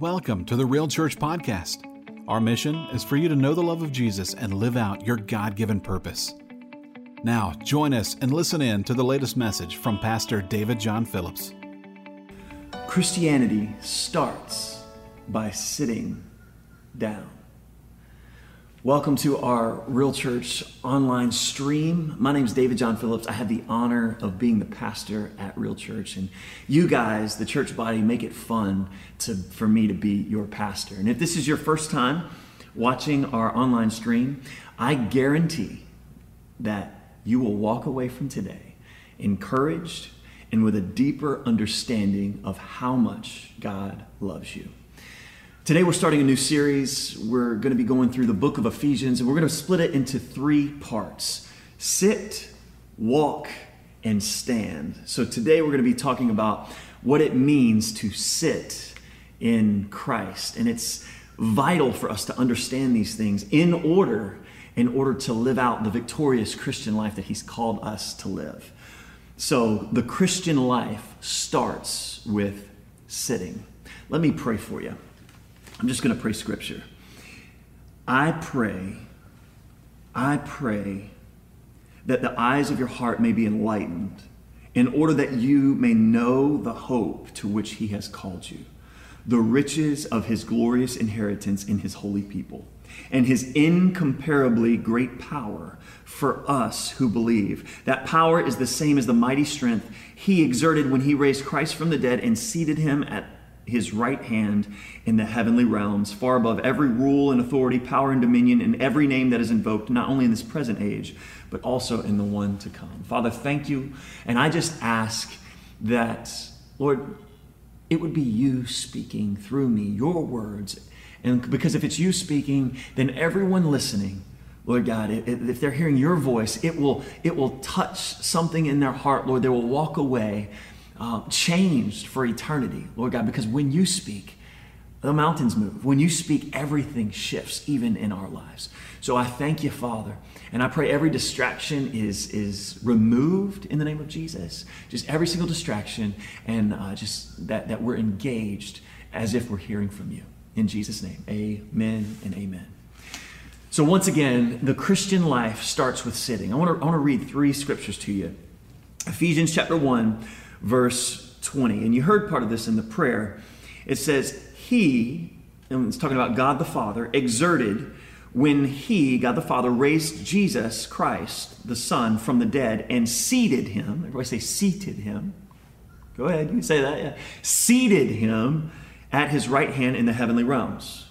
Welcome to the Real Church Podcast. Our mission is for you to know the love of Jesus and live out your God given purpose. Now, join us and listen in to the latest message from Pastor David John Phillips. Christianity starts by sitting down. Welcome to our Real Church online stream. My name is David John Phillips. I have the honor of being the pastor at Real Church. And you guys, the church body, make it fun to, for me to be your pastor. And if this is your first time watching our online stream, I guarantee that you will walk away from today encouraged and with a deeper understanding of how much God loves you. Today, we're starting a new series. We're going to be going through the book of Ephesians, and we're going to split it into three parts sit, walk, and stand. So, today, we're going to be talking about what it means to sit in Christ. And it's vital for us to understand these things in order in order to live out the victorious Christian life that he's called us to live. So the Christian life starts with sitting. Let me pray for you. I'm just going to pray scripture. I pray, I pray that the eyes of your heart may be enlightened in order that you may know the hope to which he has called you, the riches of his glorious inheritance in his holy people, and his incomparably great power for us who believe. That power is the same as the mighty strength he exerted when he raised Christ from the dead and seated him at his right hand in the heavenly realms, far above every rule and authority, power and dominion, and every name that is invoked, not only in this present age, but also in the one to come. Father, thank you. And I just ask that, Lord, it would be you speaking through me, your words. And because if it's you speaking, then everyone listening, Lord God, if they're hearing your voice, it will, it will touch something in their heart, Lord. They will walk away uh, changed for eternity, Lord God, because when you speak, the mountains move. When you speak, everything shifts, even in our lives. So I thank you, Father. And I pray every distraction is, is removed in the name of Jesus. Just every single distraction, and uh, just that, that we're engaged as if we're hearing from you. In Jesus' name, amen and amen. So, once again, the Christian life starts with sitting. I want to, I want to read three scriptures to you Ephesians chapter 1 verse 20. And you heard part of this in the prayer. It says, He, and it's talking about God the Father, exerted when He, God the Father, raised Jesus Christ, the Son, from the dead and seated Him. Everybody say, seated Him. Go ahead, you can say that. Yeah. Seated Him at His right hand in the heavenly realms.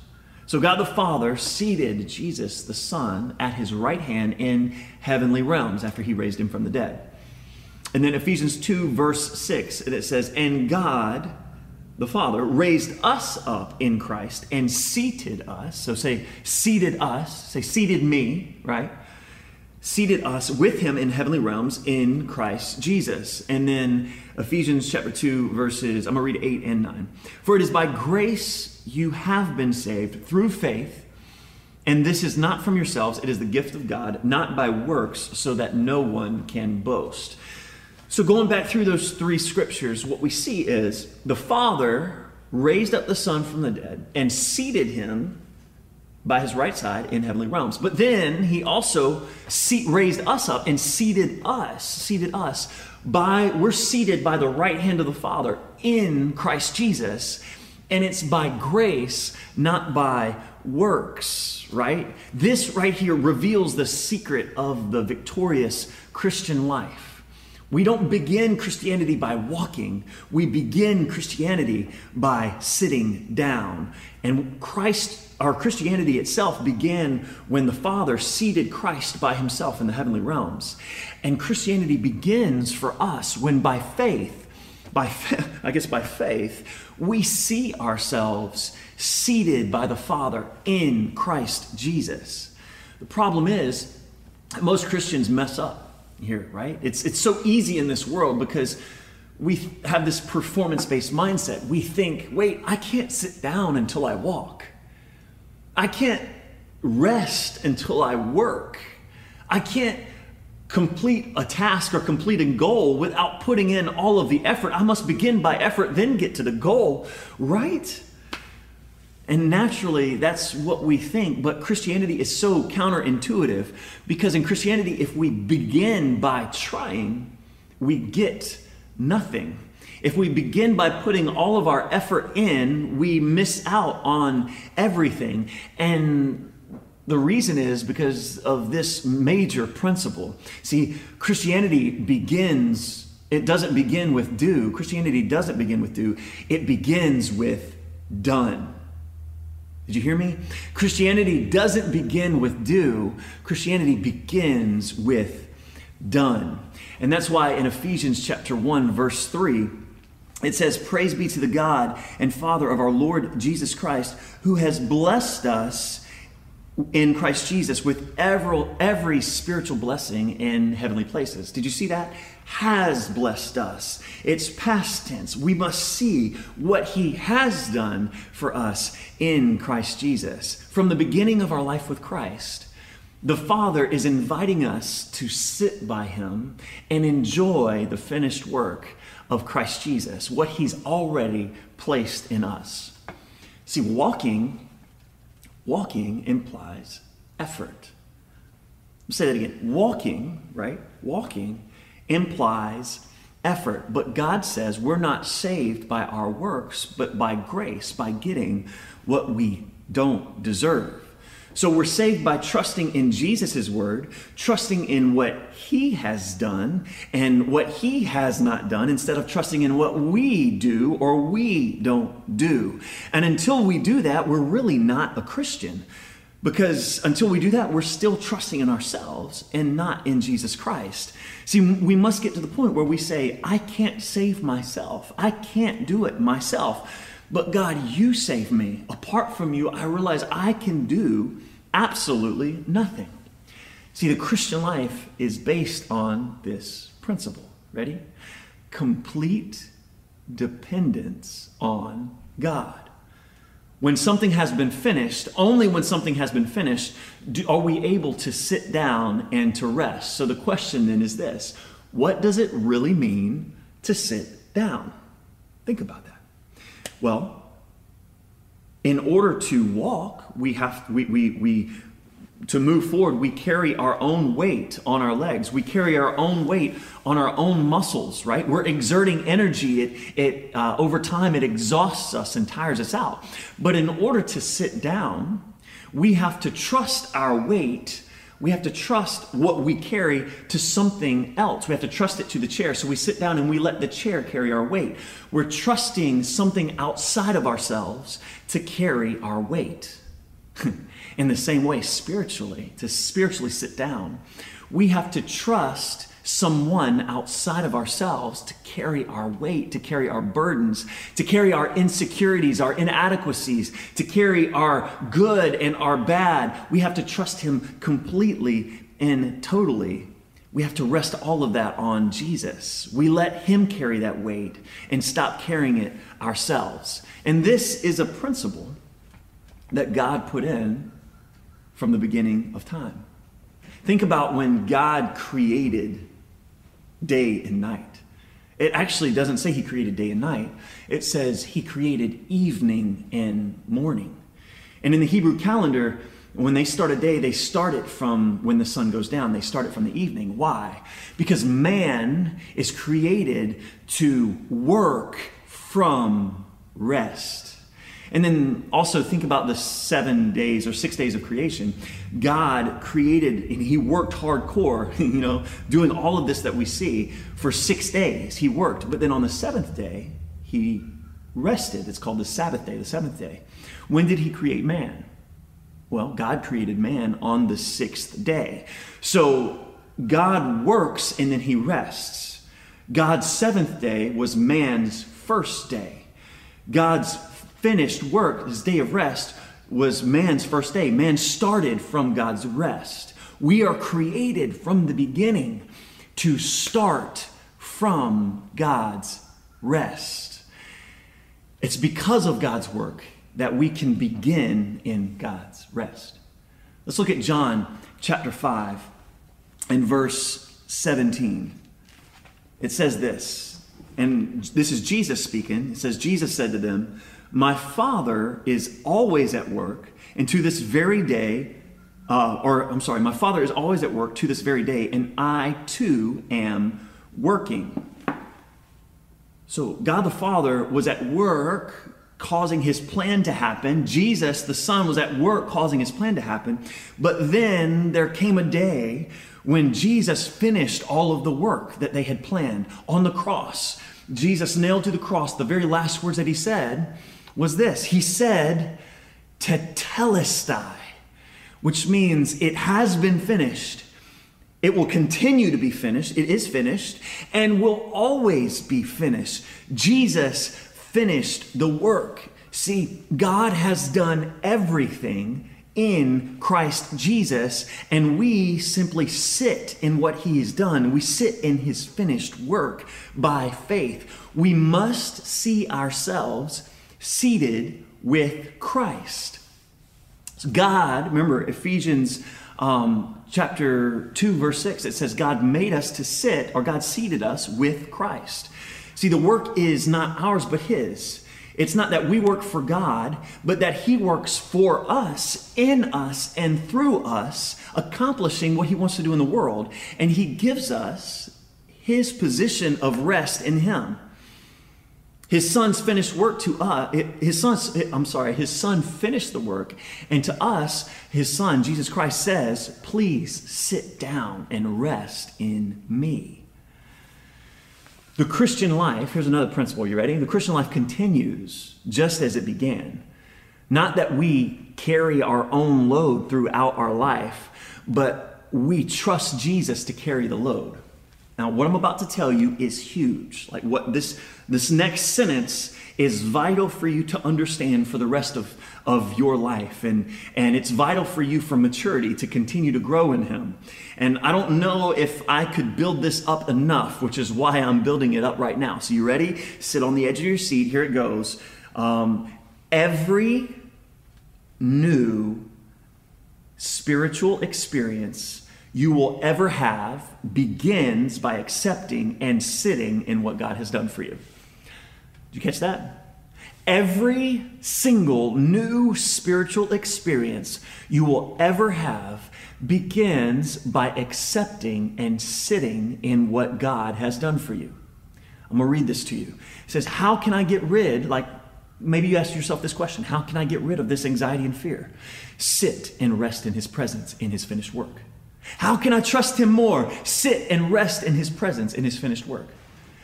So God the Father seated Jesus the Son at his right hand in heavenly realms after he raised him from the dead. And then Ephesians 2, verse 6, and it says, And God, the Father, raised us up in Christ and seated us. So say, seated us. Say, seated me, right? Seated us with him in heavenly realms in Christ Jesus. And then Ephesians chapter 2, verses, I'm going to read 8 and 9. For it is by grace you have been saved through faith. And this is not from yourselves, it is the gift of God, not by works, so that no one can boast. So, going back through those three scriptures, what we see is the Father raised up the Son from the dead and seated him by his right side in heavenly realms. But then he also seat, raised us up and seated us, seated us by, we're seated by the right hand of the Father in Christ Jesus. And it's by grace, not by works, right? This right here reveals the secret of the victorious Christian life. We don't begin Christianity by walking. We begin Christianity by sitting down. And Christ, our Christianity itself began when the Father seated Christ by himself in the heavenly realms. And Christianity begins for us when by faith, by I guess by faith, we see ourselves seated by the Father in Christ Jesus. The problem is most Christians mess up here, right? It's, it's so easy in this world because we have this performance based mindset. We think, wait, I can't sit down until I walk. I can't rest until I work. I can't complete a task or complete a goal without putting in all of the effort. I must begin by effort, then get to the goal, right? And naturally, that's what we think, but Christianity is so counterintuitive because in Christianity, if we begin by trying, we get nothing. If we begin by putting all of our effort in, we miss out on everything. And the reason is because of this major principle. See, Christianity begins, it doesn't begin with do. Christianity doesn't begin with do, it begins with done. Did you hear me? Christianity doesn't begin with do, Christianity begins with done. And that's why in Ephesians chapter 1 verse 3 it says, Praise be to the God and Father of our Lord Jesus Christ, who has blessed us in Christ Jesus with every, every spiritual blessing in heavenly places. Did you see that? Has blessed us. It's past tense. We must see what he has done for us in Christ Jesus. From the beginning of our life with Christ, the Father is inviting us to sit by him and enjoy the finished work of Christ Jesus, what he's already placed in us. See, walking, walking implies effort. say that again. Walking, right? Walking implies effort. But God says we're not saved by our works, but by grace, by getting what we don't deserve. So we're saved by trusting in Jesus' word, trusting in what he has done and what he has not done, instead of trusting in what we do or we don't do. And until we do that, we're really not a Christian. Because until we do that, we're still trusting in ourselves and not in Jesus Christ. See, we must get to the point where we say, I can't save myself. I can't do it myself. But God, you save me. Apart from you, I realize I can do absolutely nothing. See, the Christian life is based on this principle. Ready? Complete dependence on God. When something has been finished, only when something has been finished do, are we able to sit down and to rest. So the question then is this What does it really mean to sit down? Think about that. Well, in order to walk, we have we, we, we to move forward, we carry our own weight on our legs. We carry our own weight on our own muscles, right? We're exerting energy. It, it uh, over time, it exhausts us and tires us out. But in order to sit down, we have to trust our weight we have to trust what we carry to something else. We have to trust it to the chair. So we sit down and we let the chair carry our weight. We're trusting something outside of ourselves to carry our weight. In the same way, spiritually, to spiritually sit down, we have to trust someone outside of ourselves to carry our weight, to carry our burdens, to carry our insecurities, our inadequacies, to carry our good and our bad. We have to trust Him completely and totally. We have to rest all of that on Jesus. We let Him carry that weight and stop carrying it ourselves. And this is a principle that God put in from the beginning of time. Think about when God created day and night. It actually doesn't say he created day and night, it says he created evening and morning. And in the Hebrew calendar, when they start a day, they start it from when the sun goes down. They start it from the evening. Why? Because man is created to work from rest. And then also think about the seven days or six days of creation. God created and He worked hardcore, you know, doing all of this that we see for six days. He worked, but then on the seventh day, He rested. It's called the Sabbath day, the seventh day. When did He create man? Well, God created man on the sixth day. So God works and then He rests. God's seventh day was man's first day. God's finished work, his day of rest, was man's first day. Man started from God's rest. We are created from the beginning to start from God's rest. It's because of God's work that we can begin in God's rest. Let's look at John chapter 5 and verse 17. It says this and this is Jesus speaking. It says, Jesus said to them, My Father is always at work, and to this very day, uh, or I'm sorry, my Father is always at work to this very day, and I too am working. So God the Father was at work causing his plan to happen. Jesus, the Son, was at work causing his plan to happen. But then there came a day when Jesus finished all of the work that they had planned on the cross. Jesus nailed to the cross, the very last words that he said was this He said, Tetelestai, which means it has been finished. It will continue to be finished. It is finished and will always be finished. Jesus finished the work. See, God has done everything in Christ Jesus, and we simply sit in what He has done. We sit in His finished work by faith. We must see ourselves seated with Christ. So God, remember Ephesians um, chapter 2, verse 6, it says, God made us to sit, or God seated us with Christ. See, the work is not ours, but His. It's not that we work for God, but that He works for us, in us, and through us, accomplishing what He wants to do in the world. And He gives us His position of rest in Him. His son's finished work to uh, us, his son's, I'm sorry, his son finished the work. And to us, his son, Jesus Christ, says, Please sit down and rest in me. The Christian life, here's another principle. You ready? The Christian life continues just as it began. Not that we carry our own load throughout our life, but we trust Jesus to carry the load. Now, what I'm about to tell you is huge. Like what this this next sentence is vital for you to understand for the rest of, of your life. And, and it's vital for you for maturity to continue to grow in Him. And I don't know if I could build this up enough, which is why I'm building it up right now. So, you ready? Sit on the edge of your seat. Here it goes. Um, every new spiritual experience you will ever have begins by accepting and sitting in what God has done for you. You catch that? Every single new spiritual experience you will ever have begins by accepting and sitting in what God has done for you. I'm going to read this to you. It says, How can I get rid, like maybe you ask yourself this question, how can I get rid of this anxiety and fear? Sit and rest in His presence in His finished work. How can I trust Him more? Sit and rest in His presence in His finished work.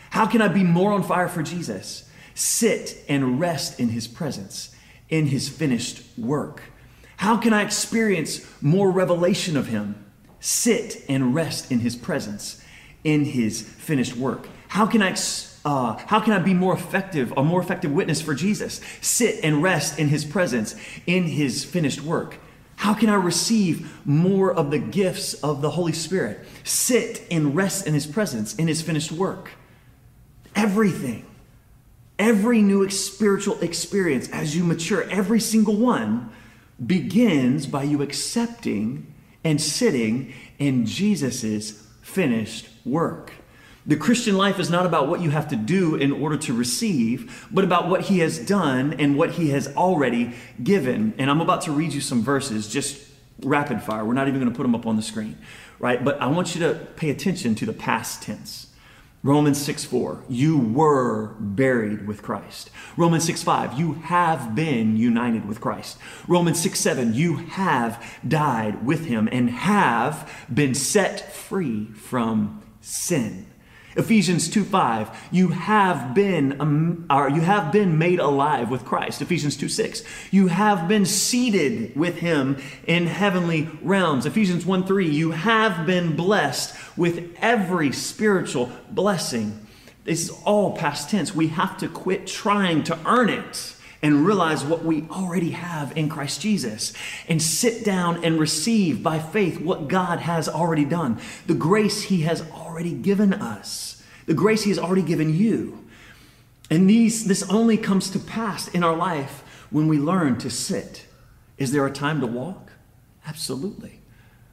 How can I be more on fire for Jesus? Sit and rest in His presence, in His finished work. How can I experience more revelation of Him? Sit and rest in His presence, in His finished work. How can I uh, how can I be more effective, a more effective witness for Jesus? Sit and rest in His presence, in His finished work. How can I receive more of the gifts of the Holy Spirit? Sit and rest in His presence, in His finished work. Everything. Every new spiritual experience as you mature, every single one begins by you accepting and sitting in Jesus' finished work. The Christian life is not about what you have to do in order to receive, but about what He has done and what He has already given. And I'm about to read you some verses, just rapid fire. We're not even going to put them up on the screen, right? But I want you to pay attention to the past tense. Romans 6 4, you were buried with Christ. Romans 6 5, you have been united with Christ. Romans 6 7, you have died with him and have been set free from sin. Ephesians 2 5, you have been um, or you have been made alive with Christ. Ephesians 2 6, you have been seated with him in heavenly realms. Ephesians 1 3, you have been blessed with every spiritual blessing. This is all past tense. We have to quit trying to earn it and realize what we already have in Christ Jesus and sit down and receive by faith what God has already done, the grace He has given us, the grace He has already given you. And these, this only comes to pass in our life when we learn to sit. Is there a time to walk? Absolutely.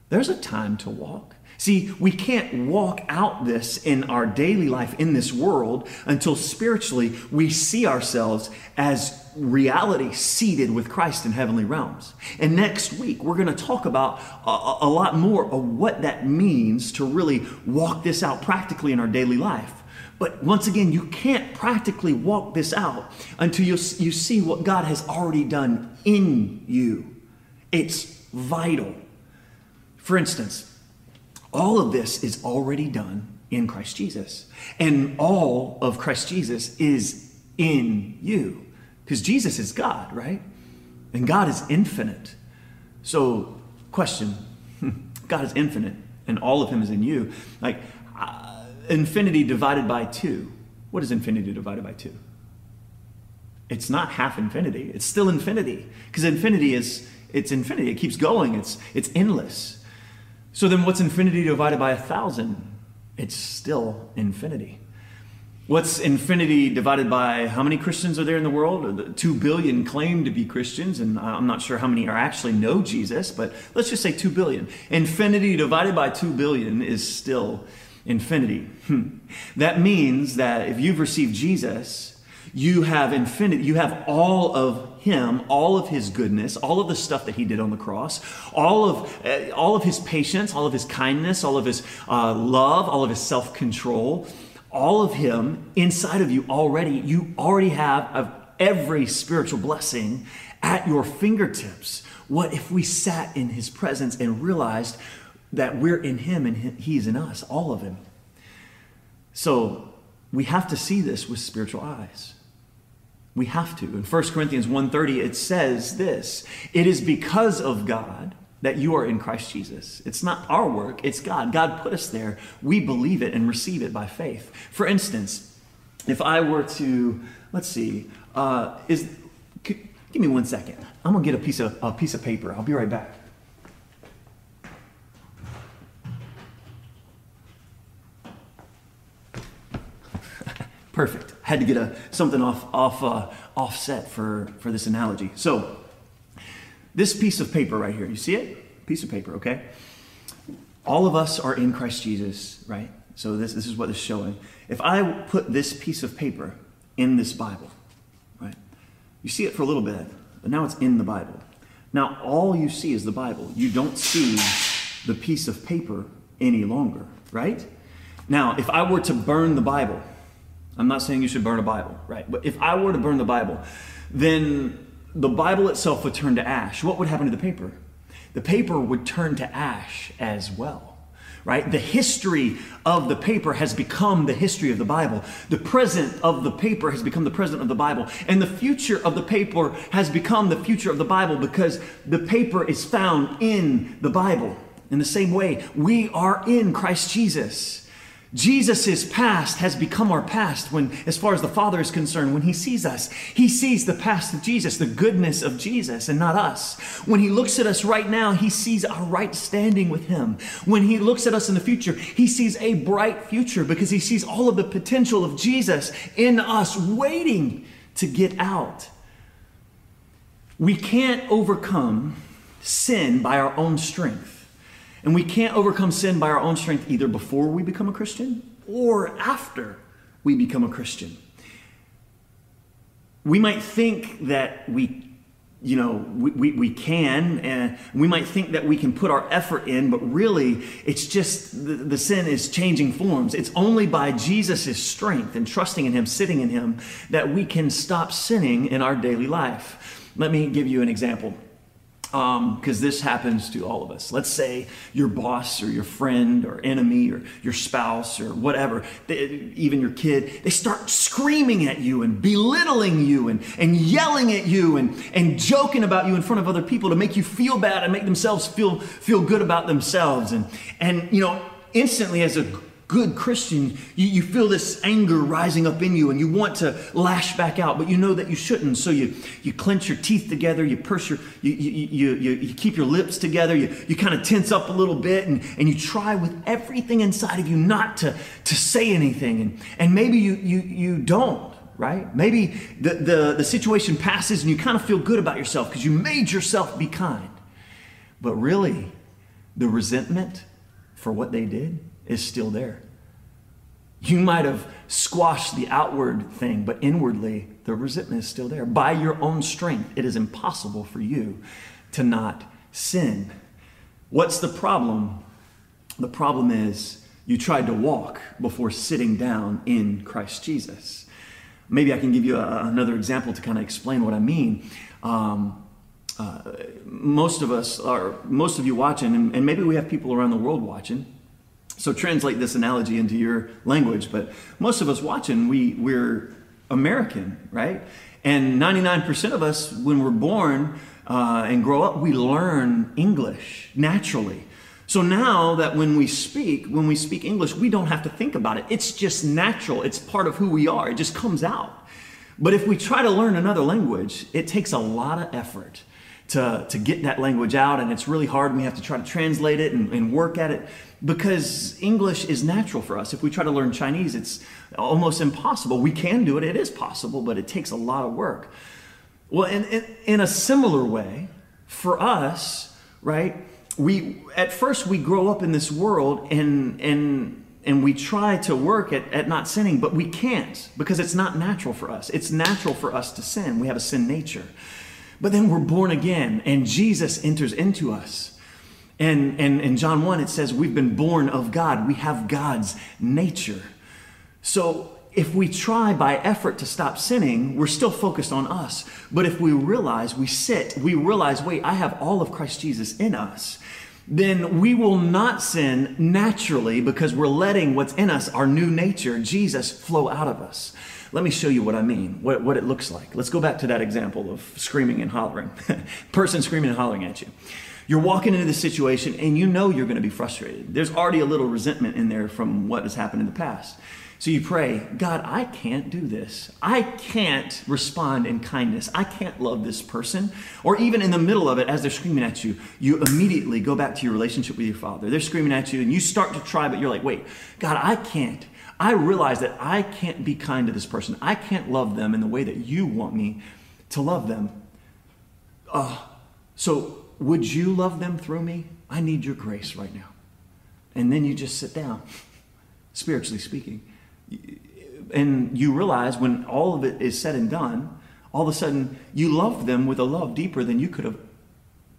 There's a time to walk. See, we can't walk out this in our daily life in this world until spiritually we see ourselves as reality seated with Christ in heavenly realms. And next week, we're going to talk about a, a, lot more of what that means to really walk this out practically in our daily life. But once again, you can't practically walk this out until you, you see what God has already done in you. It's vital. For instance, all of this is already done in Christ Jesus. And all of Christ Jesus is in you. Because Jesus is God, right? And God is infinite. So, question God is infinite, and all of Him is in you. Like, uh, infinity divided by two. What is infinity divided by two? It's not half infinity. It's still infinity. Because infinity is it's infinity. It keeps going. It's it's endless. So then what's infinity divided by a thousand? It's still infinity. What's infinity divided by how many Christians are there in the world? Two billion claim to be Christians, and I'm not sure how many are actually know Jesus, but let's just say two billion. Infinity divided by two billion is still infinity. That means that if you've received Jesus, you have infinity, you have all of him all of his goodness, all of the stuff that he did on the cross, all of, uh, all of his patience, all of his kindness, all of his uh, love, all of his self control, all of him inside of you already. You already have of every spiritual blessing at your fingertips. What if we sat in his presence and realized that we're in him and he's in us, all of him? So we have to see this with spiritual eyes. We have to. In 1 Corinthians 1:30 it says this, it is because of God that you are in Christ Jesus. It's not our work, it's God. God put us there. We believe it and receive it by faith. For instance, if I were to, let's see, uh, is give me one second. I'm gonna get a piece of a piece of paper. I'll be right back. Perfect. Had to get a something off off uh, offset for for this analogy. So this piece of paper right here, you see it? Piece of paper, okay? All of us are in Christ Jesus, right? So this this is what it's showing. If I put this piece of paper in this Bible, right? You see it for a little bit, but now it's in the Bible. Now all you see is the Bible. You don't see the piece of paper any longer, right? Now, if I were to burn the Bible, I'm not saying you should burn a Bible, right? But if I were to burn the Bible, then the Bible itself would turn to ash. What would happen to the paper? The paper would turn to ash as well, right? The history of the paper has become the history of the Bible. The present of the paper has become the present of the Bible. And the future of the paper has become the future of the Bible because the paper is found in the Bible. In the same way, we are in Christ Jesus. Jesus' past has become our past when, as far as the Father is concerned, when He sees us, He sees the past of Jesus, the goodness of Jesus, and not us. When He looks at us right now, He sees our right standing with Him. When He looks at us in the future, He sees a bright future because He sees all of the potential of Jesus in us waiting to get out. We can't overcome sin by our own strength. And we can't overcome sin by our own strength either before we become a Christian or after we become a Christian. We might think that we you know, we, we, we, can, and we might think that we can put our effort in, but really it's just the, the sin is changing forms. It's only by Jesus' strength and trusting in Him, sitting in Him, that we can stop sinning in our daily life. Let me give you an example because um, this happens to all of us. Let's say your boss or your friend or enemy or your spouse or whatever, they, even your kid, they start screaming at you and belittling you and, and yelling at you and, and joking about you in front of other people to make you feel bad and make themselves feel, feel good about themselves. And, and, you know, instantly as a good Christian, you, you feel this anger rising up in you and you want to lash back out, but you know that you shouldn't. So you, you clench your teeth together, you purse your, you, you, you, you keep your lips together, you, you kind of tense up a little bit and, and you try with everything inside of you not to, to say anything. And, and maybe you, you, you don't right? Maybe the, the, the situation passes and you kind of feel good about yourself because you made yourself be kind. But really, the resentment for what they did is still there. You might have squashed the outward thing, but inwardly, the resentment is still there. By your own strength, it is impossible for you to not sin. What's the problem? The problem is you tried to walk before sitting down in Christ Jesus. Maybe I can give you a, another example to kind of explain what I mean. Um, uh, most of us are, most of you watching, and, and maybe we have people around the world watching. So translate this analogy into your language. But most of us watching, we, we're American, right? And 99% of us, when we're born uh, and grow up, we learn English naturally. So now that when we speak, when we speak English, we don't have to think about it. It's just natural. It's part of who we are. It just comes out. But if we try to learn another language, it takes a lot of effort to, to get that language out, and it's really hard. We have to try to translate it and, and work at it because English is natural for us. If we try to learn Chinese, it's almost impossible. We can do it, it is possible, but it takes a lot of work. Well, in, in, in a similar way, for us, right, we at first we grow up in this world and and and we try to work at, at not sinning, but we can't because it's not natural for us. It's natural for us to sin. We have a sin nature. But then we're born again, and Jesus enters into us. And, and in John 1, it says, We've been born of God. We have God's nature. So if we try by effort to stop sinning, we're still focused on us. But if we realize, we sit, we realize, wait, I have all of Christ Jesus in us, then we will not sin naturally because we're letting what's in us, our new nature, Jesus, flow out of us. Let me show you what I mean, what, what it looks like. Let's go back to that example of screaming and hollering. Person screaming and hollering at you. You're walking into the situation and you know you're going to be frustrated. There's already a little resentment in there from what has happened in the past. So you pray, God, I can't do this. I can't respond in kindness. I can't love this person. Or even in the middle of it, as they're screaming at you, you immediately go back to your relationship with your father. They're screaming at you, and you start to try, but you're like, wait, God, I can't. I realize that I can't be kind to this person. I can't love them in the way that you want me to love them. Uh, so, would you love them through me? I need your grace right now. And then you just sit down, spiritually speaking and you realize when all of it is said and done, all of a sudden you love them with a love deeper than you could have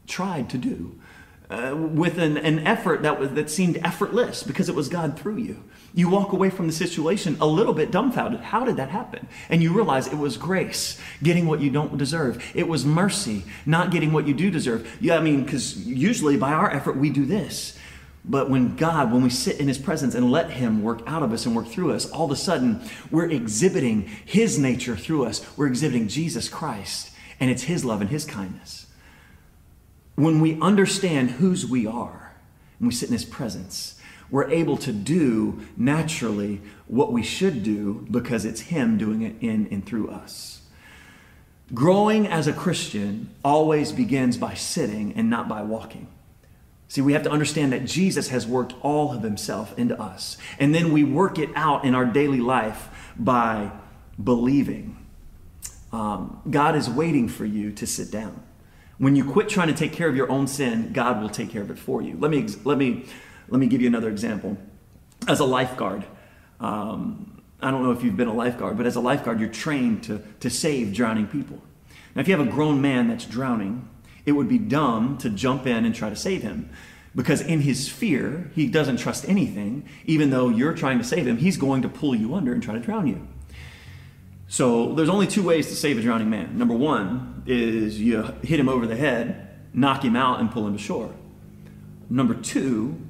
tried to do. Uh, with an, an effort that was that seemed effortless because it was God through you. You walk away from the situation a little bit dumbfounded. How did that happen? And you realize it was grace, getting what you don't deserve. It was mercy, not getting what you do deserve. Yeah, I mean, because usually by our effort we do this. But when God, when we sit in His presence and let Him work out of us and work through us, all of a sudden we're exhibiting His nature through us. We're exhibiting Jesus Christ, and it's His love and His kindness. When we understand whose we are and we sit in His presence, we're able to do naturally what we should do because it's Him doing it in and through us. Growing as a Christian always begins by sitting and not by walking. See, we have to understand that Jesus has worked all of himself into us. And then we work it out in our daily life by believing. Um, God is waiting for you to sit down. When you quit trying to take care of your own sin, God will take care of it for you. Let me, let me, let me give you another example. As a lifeguard, um, I don't know if you've been a lifeguard, but as a lifeguard, you're trained to, to save drowning people. Now, if you have a grown man that's drowning, it would be dumb to jump in and try to save him. Because in his fear, he doesn't trust anything. Even though you're trying to save him, he's going to pull you under and try to drown you. So there's only two ways to save a drowning man. Number one is you hit him over the head, knock him out, and pull him to shore. Number two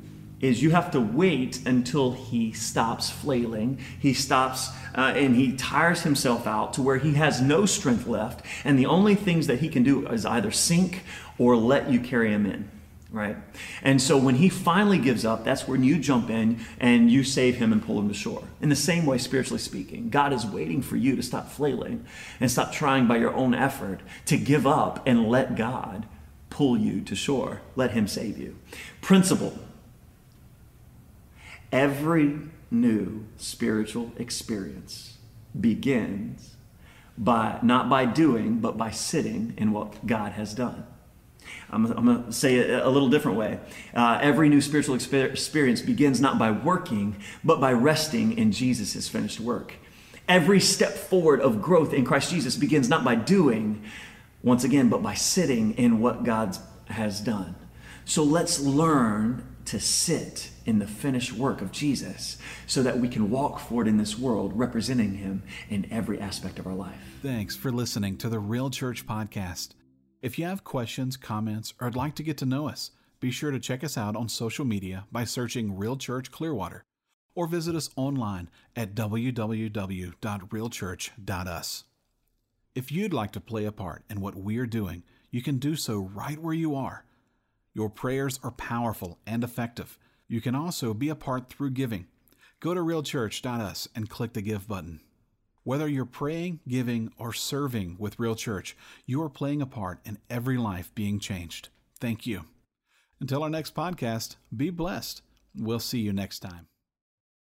is you have to wait until he stops flailing, he stops uh, and he tires himself out to where he has no strength left, and the only things that he can do is either sink or let you carry him in. Right? And so when he finally gives up, that's when you jump in and you save him and pull him to shore. In the same way, spiritually speaking, God is waiting for you to stop flailing and stop trying by your own effort to give up and let God pull you to shore. Let him save you. Principle Every new spiritual experience begins by not by doing, but by sitting in what God has done. I'm, I'm going to say it a little different way. Uh, every new spiritual experience begins not by working, but by resting in Jesus' finished work. Every step forward of growth in Christ Jesus begins not by doing, once again, but by sitting in what God has done. So let's learn to sit in the finished work of Jesus so that we can walk forward in this world representing Him in every aspect of our life. Thanks for listening to the Real Church Podcast. If you have questions, comments, or would like to get to know us, be sure to check us out on social media by searching Real Church Clearwater or visit us online at www.realchurch.us. If you'd like to play a part in what we're doing, you can do so right where you are. Your prayers are powerful and effective. You can also be a part through giving. Go to realchurch.us and click the Give button. Whether you're praying, giving, or serving with Real Church, you are playing a part in every life being changed. Thank you. Until our next podcast, be blessed. We'll see you next time.